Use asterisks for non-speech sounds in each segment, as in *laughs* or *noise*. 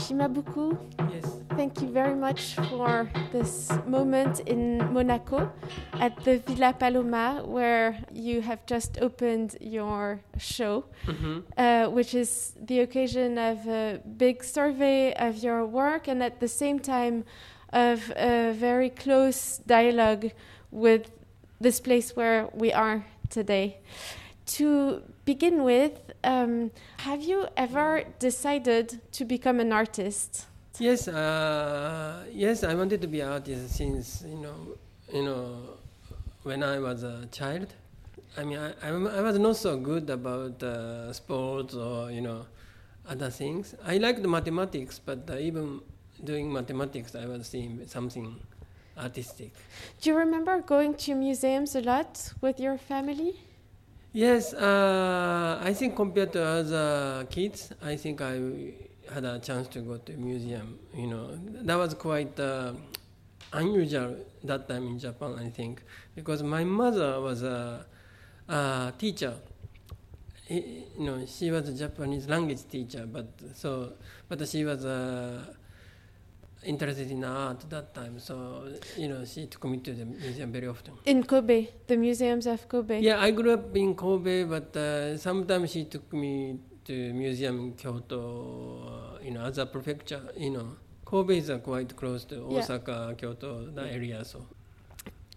Shimabuku, Yes. thank you very much for this moment in Monaco at the Villa Paloma, where you have just opened your show, hmm uh, which is the occasion of a big survey of your work and at the same time of a very close dialogue with this place where we are today. To begin with, um, have you ever decided to become an artist? Yes. Uh, yes. I wanted to be an artist since you know, you know, when I was a child. I mean, I, I, I was not so good about uh, sports or you know, other things. I liked mathematics, but uh, even doing mathematics, I was seeing something artistic. Do you remember going to museums a lot with your family? Yes, uh, I think compared to other kids, I think I had a chance to go to museum. You know, that was quite uh, unusual that time in Japan. I think because my mother was a, a teacher. He- you know, she was a Japanese language teacher, but so but she was uh, interested in art at that time. So you know, she took me to the museum very often. In Kobe, the museums of Kobe. Yeah, I grew up in Kobe, but uh, sometimes she took me to museum in Kyoto, uh, you know, as a prefecture. You know, Kobe is uh, quite close to Yeah. Osaka, Kyoto, the area. So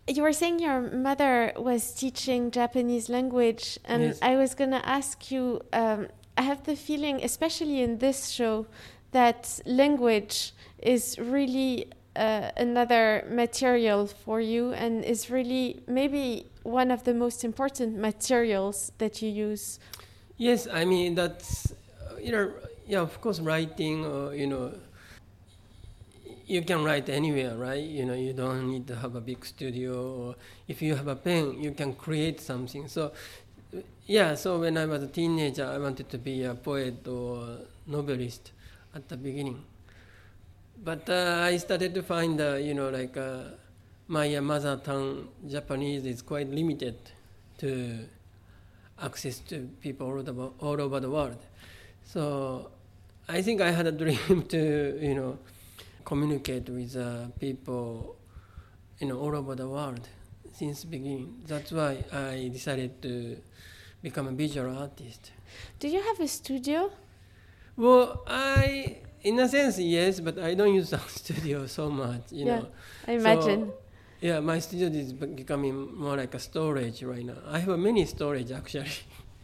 You were saying your mother was teaching Japanese language, and Yes. I was going to ask you. Um, I have the feeling, especially in this show, that language is really uh, another material for you, and is really maybe one of the most important materials that you use. yes, I mean that's uh, you know, yeah, of course, writing. Or, you know, you can write anywhere, right? You know, you don't need to have a big studio. Or if you have a pen, you can create something. So, uh, yeah. So when I was a teenager, I wanted to be a poet or novelist at the beginning. But uh, I started to find, uh, you know, like uh, my uh, mother tongue Japanese is quite limited to access to people all over, all over the world. So I think I had a *laughs* dream to, you know, communicate with uh, people, you know, all over the world since beginning. That's why I decided to become a visual artist. Do you have a studio? Well, I, in a sense, yes, but I don't use *laughs* the studio so much, you Yeah. know. I imagine. Yeah, my studio is becoming more like a storage right now. I have many storage actually.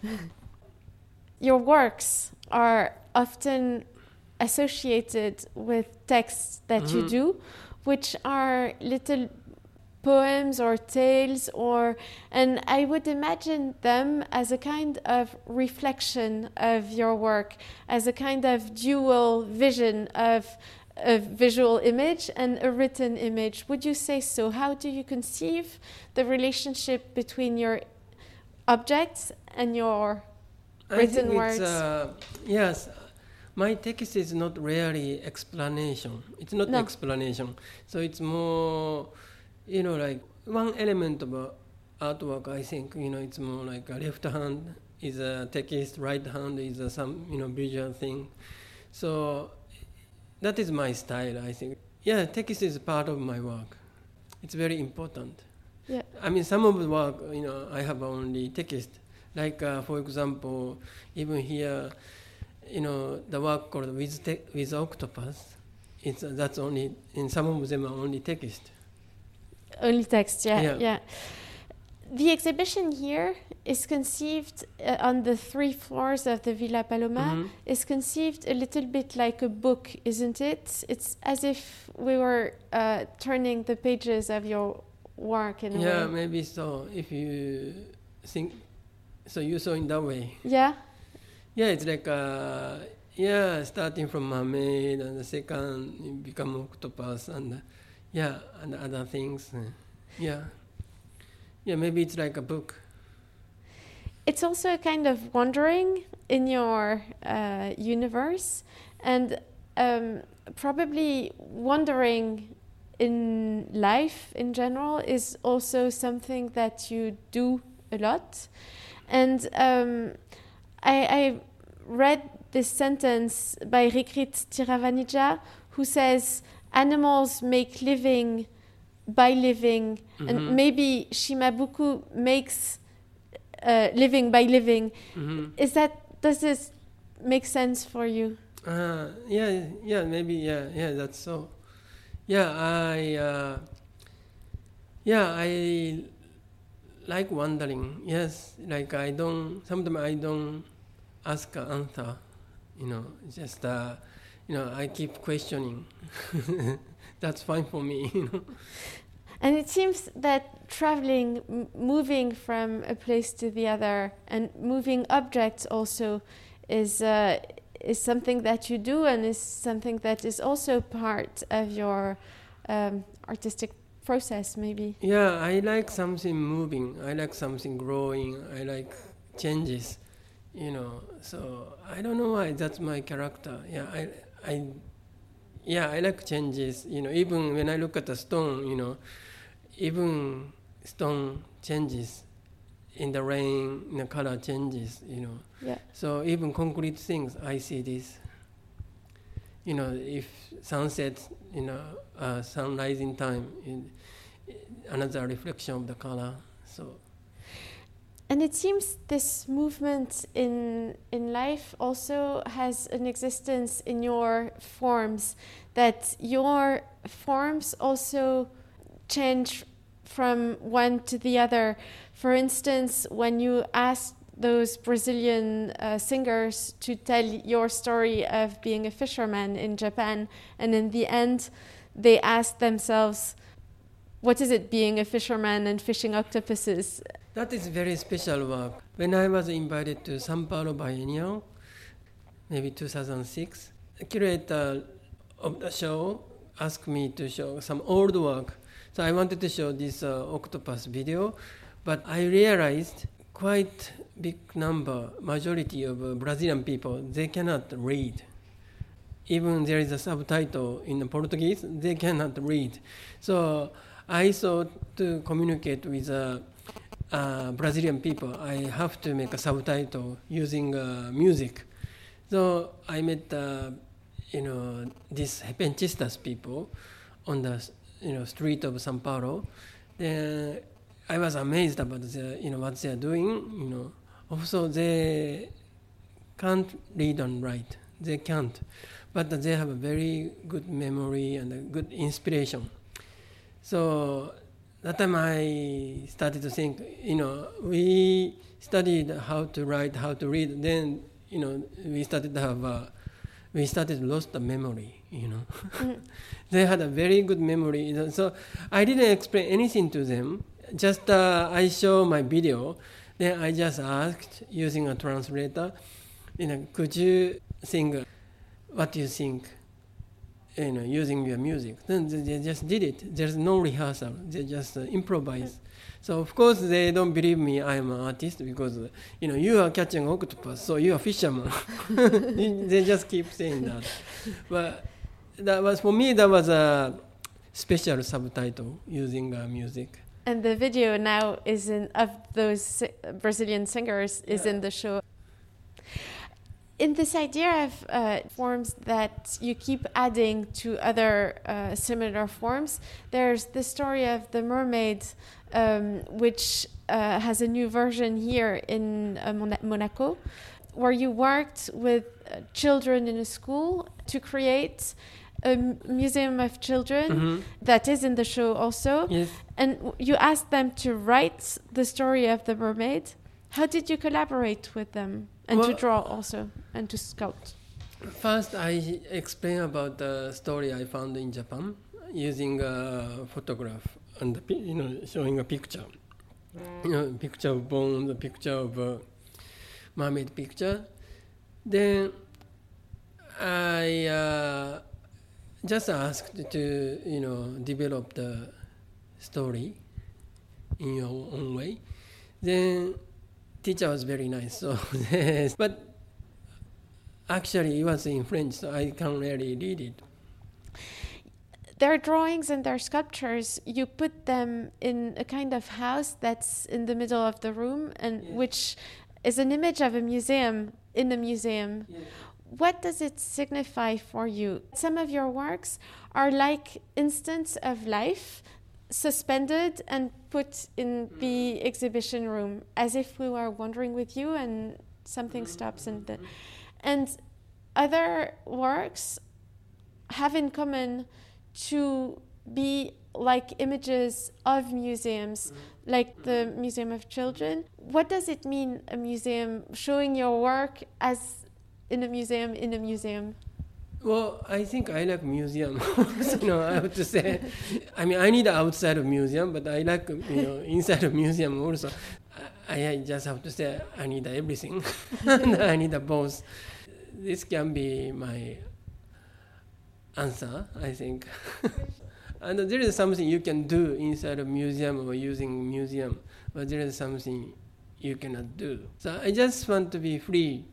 *laughs* your works are often associated with texts that you Mhm. do, which are little poems or tales or and I would imagine them as a kind of reflection of your work, as a kind of dual vision of a visual image and a written image. Would you say so? How do you conceive the relationship between your objects and your Written words. Uh, yes, my text is not really explanation. It's not No. explanation. So it's more, you know, like one element of uh, artwork. I think you know, it's more like a left hand is a text, right hand is a some you know visual thing. So that is my style. I think. Yeah, text is part of my work. It's very important. Yeah. I mean, some of the work, you know, I have only text. Like, uh, for example, even here, you know, the work called with te- with octopus. It's uh, that's only in some of them are only text. Only text, yeah, yeah. Yeah. The exhibition here is conceived uh, on the three floors of the Villa Paloma. Mhm. Is conceived a little bit like a book, isn't it? It's as if we were uh, turning the pages of your work in a Yeah, maybe so. If you think, so you saw in that way. Yeah, Yeah, it's like uh, yeah, starting from mermaid and the second become octopus and uh, yeah, and other things. uh, yeah, yeah, maybe it's like a book. it's also a kind of wandering in your uh, universe, and um, probably wandering in life in general is also something that you do a lot. And um, I, I read this sentence by Rirkrit Tiravanija, who says, Animals make living by living, Mhm. and maybe Shimabuku makes uh, living by living. Mhm. Is that, does this make sense for you? Uh, yeah, yeah, maybe, yeah, yeah, that's so. Yeah, I, uh, yeah, I like wondering. Yes, like I don't. Sometimes I don't ask an answer. You know, just uh, you know, I keep questioning. *laughs* that's fine for me. *laughs* You know. And it seems that traveling, m- moving from a place to the other, and moving objects also is uh, is something that you do, and is something that is also part of your um, artistic process, maybe. Yeah, I like something moving. I like something growing. I like changes. You know, so I don't know why that's my character. Yeah, I, I, yeah, I like changes. You know, even when I look at a stone, you know, even stone changes in the rain, the color changes. You know, Yeah. so even concrete things, I see this. You know, if sunset, you know, uh, sunrising time, in, another reflection of the color. So And it seems this movement in in life also has an existence in your forms. That your forms also change from one to the other. For instance, when you asked those Brazilian uh, singers to tell your story of being a fisherman in Japan, and in the end, they asked themselves, "What is it being a fisherman and fishing octopuses?" That is very special work. When I was invited to Sao Paulo Biennial, maybe 2006, the curator of the show asked me to show some old work. So I wanted to show this uh, octopus video, but I realized quite big number, majority of uh, Brazilian people, they cannot read. Even there is a subtitle in Portuguese, they cannot read. So I thought to communicate with uh, uh, Brazilian people, I have to make a subtitle using uh, music. So I met, uh, you know, these Pentistas people on the, you know, street of São Paulo. Then I was amazed about the, you know, what they are doing. You know, also they can't read and write. They can't, but they have a very good memory and a good inspiration. So that time I started to think, you know, we studied how to write, how to read. Then, you know, we started to have, uh, we started to lost the memory, you know. Mm. *laughs* they had a very good memory. So I didn't explain anything to them. Just uh, I show my video. Then I just asked using a translator, you know, could you sing what do you think you know, using your music. Then they just did it. There's no rehearsal. They just uh, improvise. So of course they don't believe me. I am an artist because uh, you know you are catching octopus, so you are fisherman. *laughs* they just keep saying that. But that was for me. That was a special subtitle using uh, music. And the video now is in of those si- Brazilian singers is Yeah. in the show. In this idea of uh, forms that you keep adding to other uh, similar forms, there's the story of the mermaid, um, which uh, has a new version here in uh, Monaco, where you worked with uh, children in a school to create a museum of children Mhm. that is in the show also. Yes. And you asked them to write the story of the mermaid. How did you collaborate with them and to draw also and to sculpt? First, I explain about the story I found in Japan using a photograph and you know showing a picture, you know, picture of bone, the picture of a mermaid picture. Then I uh, just asked to you know develop the story in your own way. Then teacher was very nice. So, *laughs* but actually it was in French, so I can't really read it. Their drawings and their sculptures, you put them in a kind of house that's in the middle of the room, and Yeah. which is an image of a museum in a museum. what does it signify for you? Some of your works are like instants of life suspended and put in hmm. the exhibition room as if we were wandering with you and something hmm. stops and the, hmm. and other works have in common to be like images of museums like the museum of children. What does it mean a museum? Showing your work as in a museum in a museum well, I think I like museum. *laughs* you know, I have to say, I mean, I need outside of museum, but I like you know inside of museum also. I, I just have to say I need everything. *laughs* I need both. This can be my answer, I think. *laughs* and there is something you can do inside a museum or using museum, but there is something you cannot do. So I just want to be free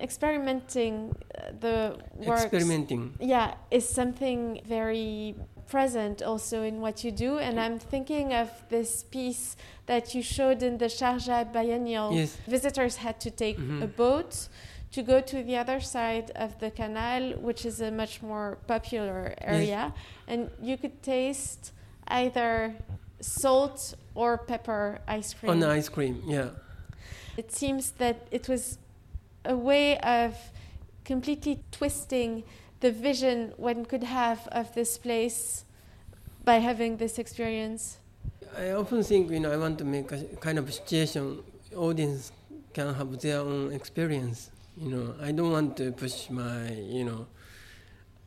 experimenting uh, the works experimenting yeah is something very present also in what you do and i'm thinking of this piece that you showed in the sharjah biennial yes. visitors had to take mm-hmm. a boat to go to the other side of the canal which is a much more popular area yes. and you could taste either salt or pepper ice cream on ice cream yeah it seems that it was a way of completely twisting the vision one could have of this place by having this experience? I often think, you know, I want to make a kind of situation audience can have their own experience. You know, I don't want to push my, you know,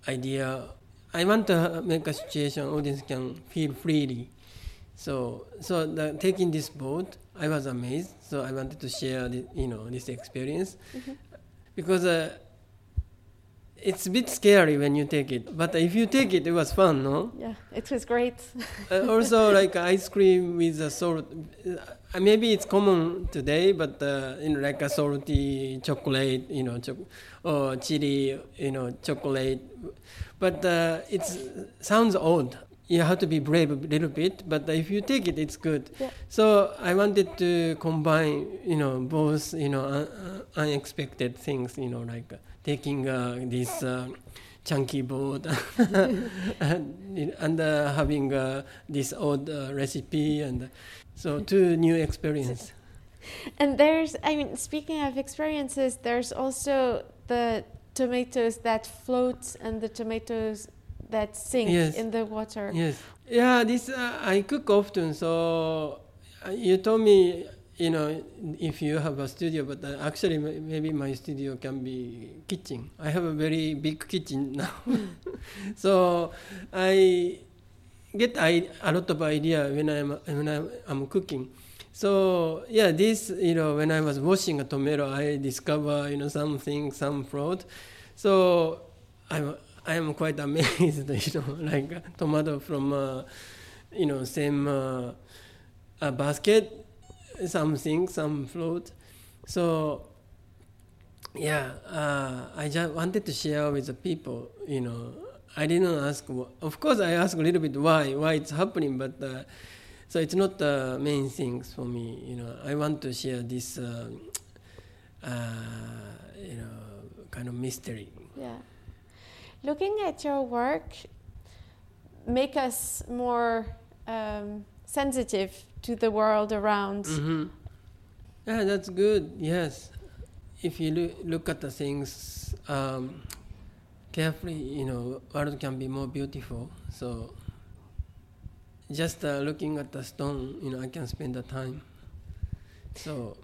idea. I want to make a situation audience can feel freely. So, so the, taking this boat, I was amazed. So I wanted to share, the, you know, this experience mm-hmm. because uh, it's a bit scary when you take it. But if you take it, it was fun, no? Yeah, it was great. uh, also, *laughs* like ice cream with a salt. Uh, maybe it's common today, but uh, you know, like a salty chocolate, you know, cho- or chili, you know, chocolate. But uh, it sounds odd you have to be brave a little bit, but if you take it, it's good. Yeah. So I wanted to combine, you know, both, you know, uh, unexpected things, you know, like uh, taking uh, this uh, chunky board *laughs* and, and uh, having uh, this old recipe, and so two new experience. And there's, I mean, speaking of experiences, there's also the tomatoes that float and the tomatoes that sink yes. in the water. Yes. Yeah, this uh, I cook often. So uh, you told me, you know, if you have a studio, but uh, actually maybe my studio can be kitchen. I have a very big kitchen *laughs* now, *laughs* so I get I, a lot of idea when I'm when I'm, I'm cooking. So yeah, this you know when I was washing a tomato, I discover you know something, some fraud. So I'm I am quite amazed, *laughs* you know, like tomato from, uh, you know, same uh, basket, something, some fruit. So, yeah, uh, I just wanted to share with the people, you know. I didn't ask, of course, I asked a little bit why, why it's happening, but uh, so it's not the main things for me, you know. I want to share this, uh, uh, you know, kind of mystery. Yeah looking at your work make us more um, sensitive to the world around. Mm-hmm. Yeah, that's good. Yes, if you lo- look at the things um, carefully, you know, world can be more beautiful. So just uh, looking at the stone, you know, I can spend the time. So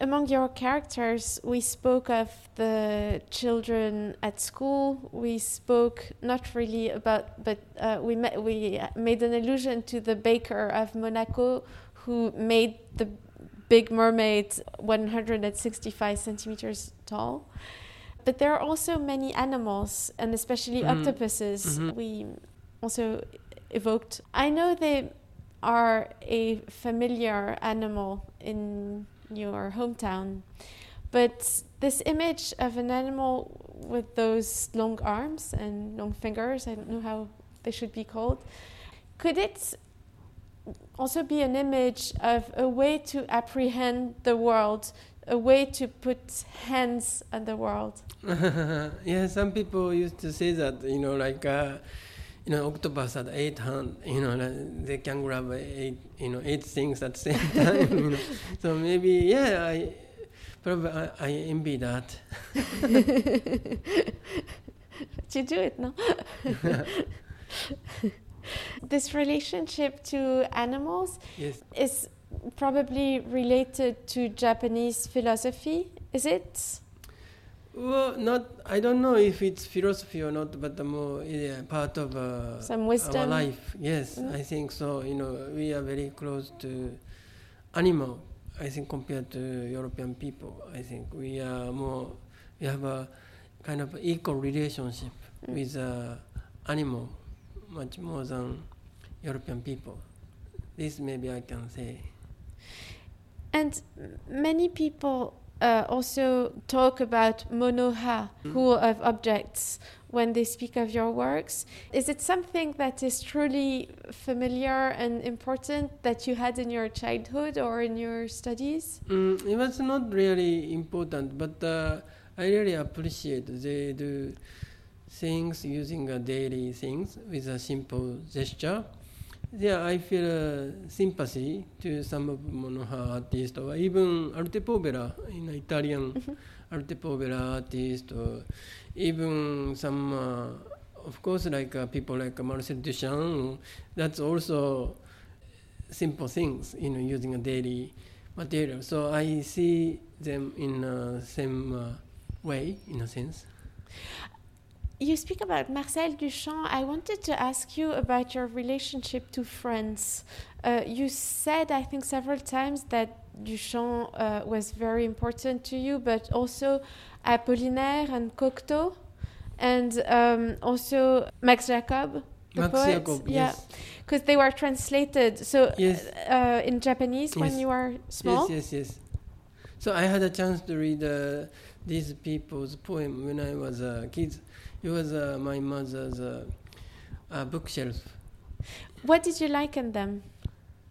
among your characters, we spoke of the children at school. We spoke not really about, but uh, we met, we made an allusion to the baker of Monaco who made the Big Mermaid 165 centimeters tall. But there are also many animals, and especially mm. octopuses. Mm -hmm. We also evoked. I know they are a familiar animal in your hometown. But this image of an animal with those long arms and long fingers, I don't know how they should be called, could it also be an image of a way to apprehend the world, a way to put hands on the world. *laughs* yeah, some people used to say that, you know, like, uh, you know, octopus had eight hands, you know, they can grab eight, you know, eight things at the same *laughs* time, you know. So maybe, yeah, I probably I, I envy that. *laughs* you do it, no? *laughs* this relationship to animals yes. is probably related to Japanese philosophy, is it? Well, not. I don't know if it's philosophy or not, but the more yeah, part of uh, some wisdom. Our life, yes, mm. I think so. You know, we are very close to animal. I think compared to European people, I think we are more. We have a kind of equal relationship mm. with uh, animal, much more than European people. This maybe I can say. And many people uh, also talk about monoha, mm. who of objects, when they speak of your works. Is it something that is truly familiar and important that you had in your childhood or in your studies? Mm, it was not really important, but uh, I really appreciate they do things using a daily things with a simple gesture yeah, I feel uh, sympathy to some of Monoha artists, or even Arte Povera, in Italian mm-hmm. Arte Povera artist, or even some, uh, of course, like uh, people like Marcel Duchamp. That's also simple things, you know, using a daily material. So I see them in the same uh, way, in a sense you speak about Marcel Duchamp. I wanted to ask you about your relationship to France. Uh, you said, I think, several times that Duchamp uh, was very important to you, but also Apollinaire and Cocteau, and um, also Max Jacob. The Max poet. Jacob, yeah, because they were translated. So yes. uh, in Japanese yes. when you were small. Yes, yes, yes. So I had a chance to read uh, these people's poem when I was a kid. It was uh, my mother's uh, uh, bookshelf. What did you like in them?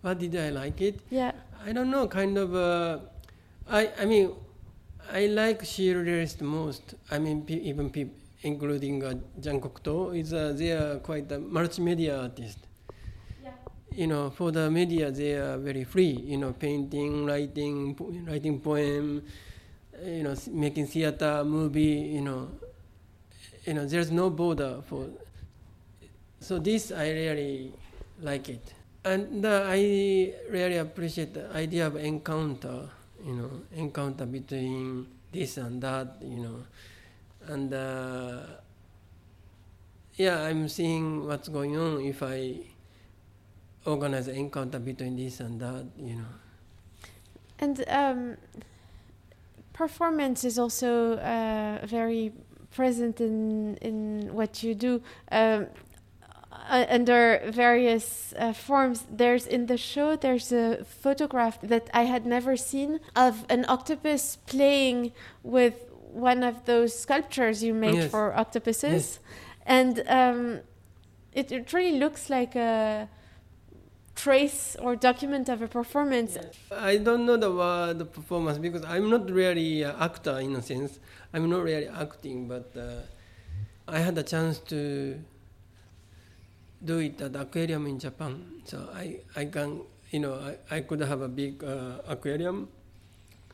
What did I like it? Yeah. I don't know. Kind of. Uh, I I mean, I like surrealist most. I mean, pe- even people, including uh, Jean Cocteau, is uh, they are quite a multimedia artist. Yeah. You know, for the media, they are very free. You know, painting, writing, po- writing poem, you know, making theater, movie. You know, you know, there's no border for. So this I really like it, and uh, I really appreciate the idea of encounter. You know, encounter between this and that. You know, and uh, yeah, I'm seeing what's going on if I organize an encounter between this and that. You know, and. Um, performance is also uh, very present in in what you do um, uh, under various uh, forms. There's in the show there's a photograph that I had never seen of an octopus playing with one of those sculptures you made yes. for octopuses, yes. and um, it, it really looks like a trace or document of a performance. I don't know the word performance because I'm not really an actor in a sense. I'm not really acting, but uh, I had a chance to do it at aquarium in Japan. So I, I can, you know, I, I could have a big uh, aquarium,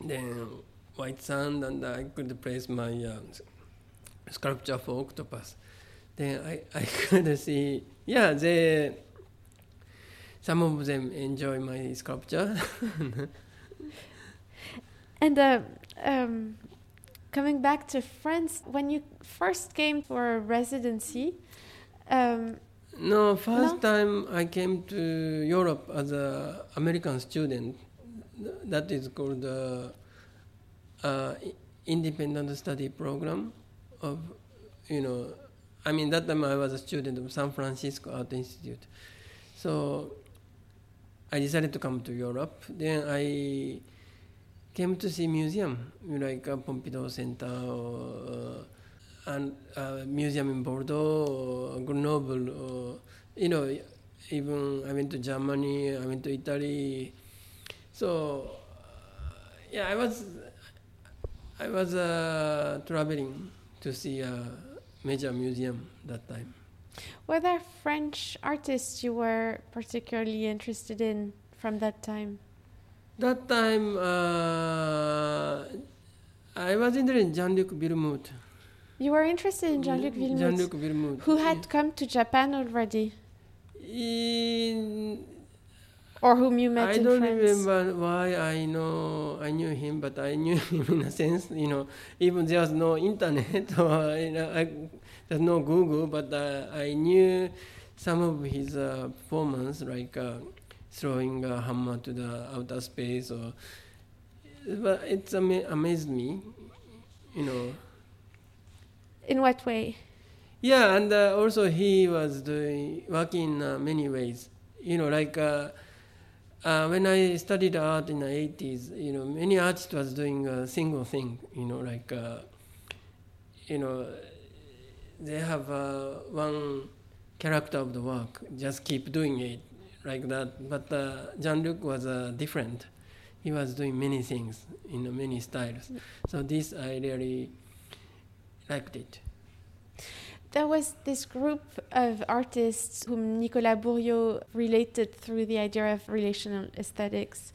then white sand, and I could place my uh, sculpture for octopus. Then I, I *laughs* could see, yeah, they, some of them enjoy my sculpture. *laughs* and uh, um, coming back to France, when you first came for a residency, um, no, first no? time I came to Europe as an American student. That is called the uh, independent study program of, you know, I mean that time I was a student of San Francisco Art Institute. So I decided to come to Europe. Then I came to see museum like a Pompidou Center or uh, and a museum in Bordeaux or Grenoble or you know even I went to Germany, I went to Italy. So yeah, I was I was uh, traveling to see a major museum that time. Were there French artists you were particularly interested in from that time? That time, uh, I was interested in Jean-Luc Vilmouth. You were interested in Jean-Luc Vilmouth, Jean-Luc Vilmouth. who had come to Japan already, In, or whom you met I don't France. remember why I know I knew him, but I knew *laughs* him in a sense. You know, even there was no internet *laughs* or you know, I, there's no Google, but uh, I knew some of his uh, performance, like uh, throwing a hammer to the outer space, or but it's ama- amazed me. You know, In what way? yeah, and uh, also he was doing working in uh, many ways. You know, like uh, uh, when I studied art in the eighties, you know, many artists was doing a single thing. You know, like uh, you know, they have uh, one character of the work, just keep doing it like that. But uh, Jean Luc was uh, different. He was doing many things in many styles. So this I really liked it. There was this group of artists whom Nicolas Bourriaud related through the idea of relational aesthetics.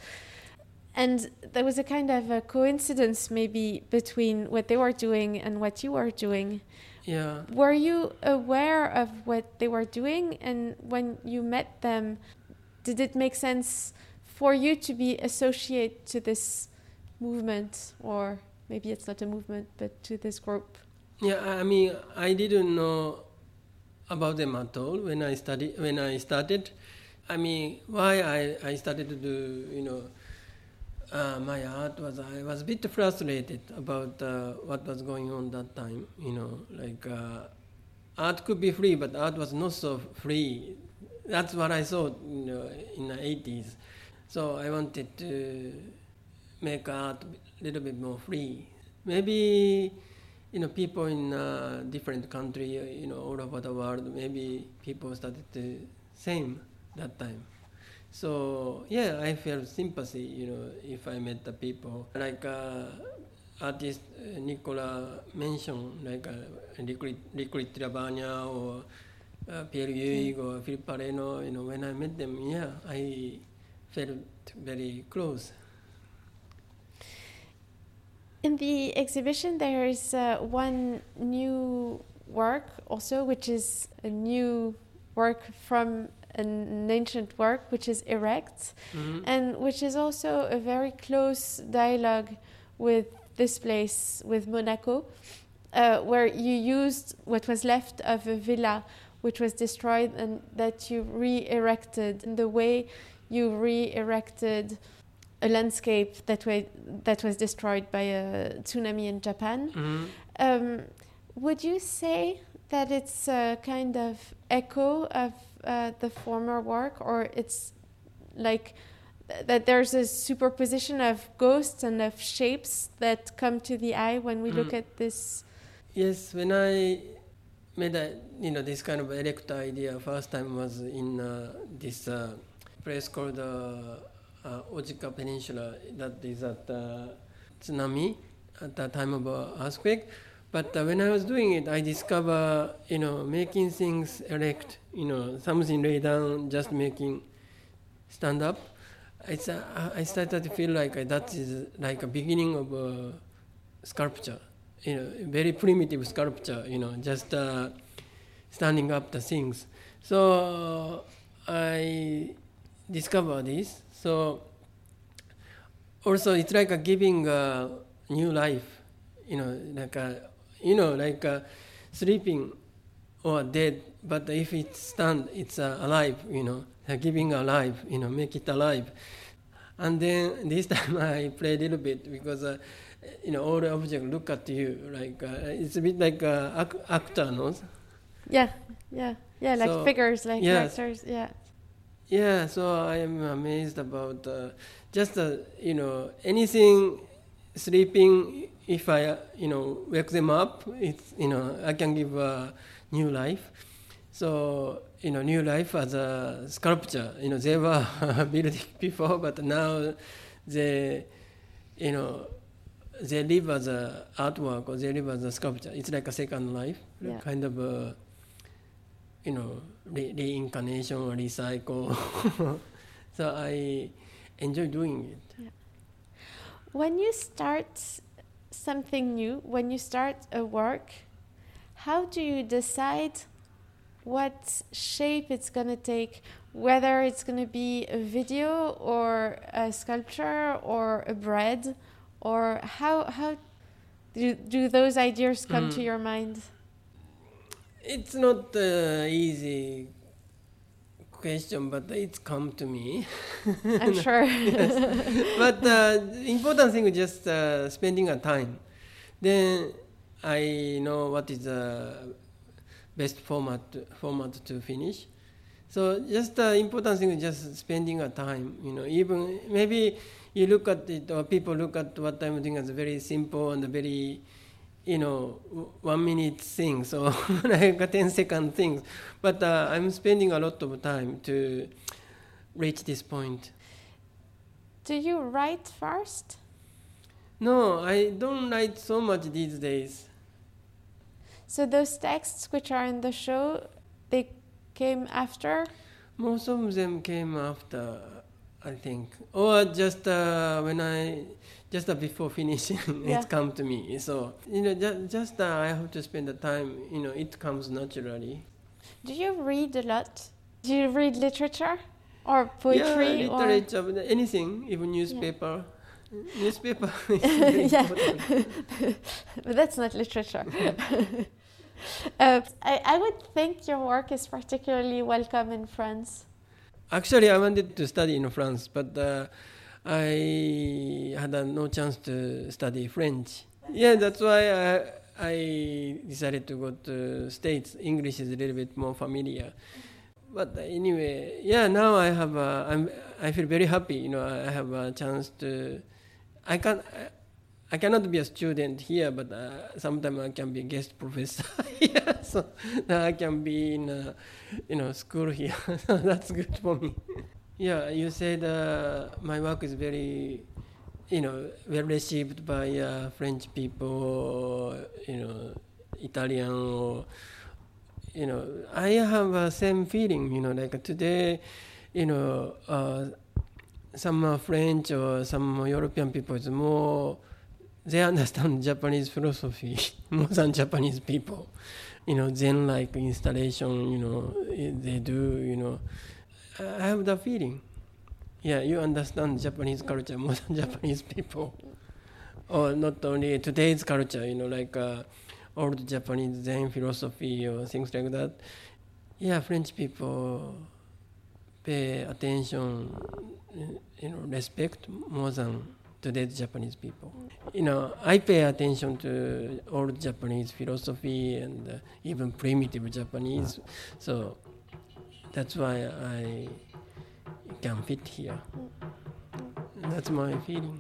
And there was a kind of a coincidence, maybe, between what they were doing and what you were doing. Yeah. Were you aware of what they were doing? And when you met them, did it make sense for you to be associated to this movement? Or maybe it's not a movement, but to this group? Yeah, I mean, I didn't know about them at all when I studied. When I started, I mean, why I, I started to do, you know, uh, my art was I was a bit frustrated about uh, what was going on that time. You know, like uh, art could be free, but art was not so free. That's what I saw, you know, in the eighties. So I wanted to make art a little bit more free. Maybe you know, people in uh, different country, you know, all over the world, maybe people started the same that time. So yeah, I felt sympathy, you know, if I met the people like uh, artist uh, Nicola mentioned, like uh, Rirkrit Tiravanija or uh, Pierre Huyghe or Philippe Parreno. You know, when I met them, yeah, I felt very close. In the exhibition, there is uh, one new work also, which is a new work from an ancient work, which is Erect, Mhm. and which is also a very close dialogue with this place, with Monaco, uh, where you used what was left of a villa which was destroyed and that you re erected in the way you re erected a landscape that, wa- that was destroyed by a tsunami in Japan. Mhm. Um, would you say that it's a kind of echo of uh, the former work, or it's like th- that there's a superposition of ghosts and of shapes that come to the eye when we look Mm. at this? Yes, when I made a, you know this kind of elector idea first time was in uh, this uh, place called uh, uh, Oshika Peninsula that is at uh, tsunami at the time of uh, earthquake. But uh, when I was doing it, I discover you know making things erect, you know something lay down, just making stand up. It's uh, I started to feel like that is like a beginning of a sculpture you know, very primitive sculpture, you know, just uh, standing up the things. So I discovered this. So also it's like a giving a new life, you know, like a, you know, like a sleeping or dead, but if it stand, it's uh, alive, you know, uh, giving alive, you know, make it alive. And then *laughs* this time I play a little bit because, uh, you know, all the objects look at you like uh, it's a bit like uh, ac- actor, no? Yeah, yeah, yeah, like So, figures, like yes. actors. Yeah. Yeah, so I am amazed about uh, just uh, you know anything sleeping. If I you know wake them up, it's you know I can give a new life. So you know, new life as a sculpture. You know, they *laughs* were building before, but now they, you know, they live as a artwork or they live as a sculpture. It's like a second life, Yeah. kind of a, you know, re- reincarnation or recycle. *laughs* so I enjoy doing it. Yeah. When you start something new, when you start a work, how do you decide what shape it's going to take? Whether it's going to be a video or a sculpture or a bread, or how how do, do those ideas come to Mm. your mind? It's not uh, easy question, but it's come to me. *laughs* I'm sure. *laughs* but uh, the important thing is just uh, spending a time. Then I know what is the best format format to finish. So just the important thing is just spending a time. You know, even maybe you look at it or people look at what I'm doing as very simple and very you know one minute things or *laughs* like a 10 second things but uh, i'm spending a lot of time to reach this point do you write first? No, I don't write so much these days. So those texts which are in the show, they came after. Most of them came after, I think, or just uh, when I just uh, before *laughs* finishing, Yeah. it come to me. So you know, just, just uh, I have to spend the time. You know, it comes naturally. Do you read a lot? Do you read literature or poetry yeah, or literature, but anything, even newspaper. *laughs* Newspaper *laughs* is Yeah. but that's not literature. uh, I, I would think your work is particularly welcome in France. Actually, I wanted to study in France, but uh, I had uh, no chance to study French. Yeah, that's why I, I decided to go to States. English is a little bit more familiar. But anyway, yeah, now I have. I'm. I feel very happy. You know, I have a chance to. I can. I cannot be a student here, but uh, sometimes I can be a guest professor. *laughs* So I can be in, a, you know, school here. *laughs* that's good for me. Yeah, you said uh, my work is very, you know, well received by uh, French people, you know, Italian, or, you know, I have the same feeling. You know, like today, you know, uh, some French or some European people is more they understand Japanese philosophy *laughs* more than Japanese people. You know, Zen like installation, you know, eh, they do, you know. I have the feeling. Yeah, you understand Japanese culture more *laughs* than Japanese people. Or not only today's culture, you know, like uh, old Japanese Zen philosophy or things like that. Yeah, French people pay attention, eh, you know, respect more than today's Japanese people. You know, I pay attention to old Japanese philosophy and uh, even primitive Japanese, so that's why I can fit here. That's my feeling.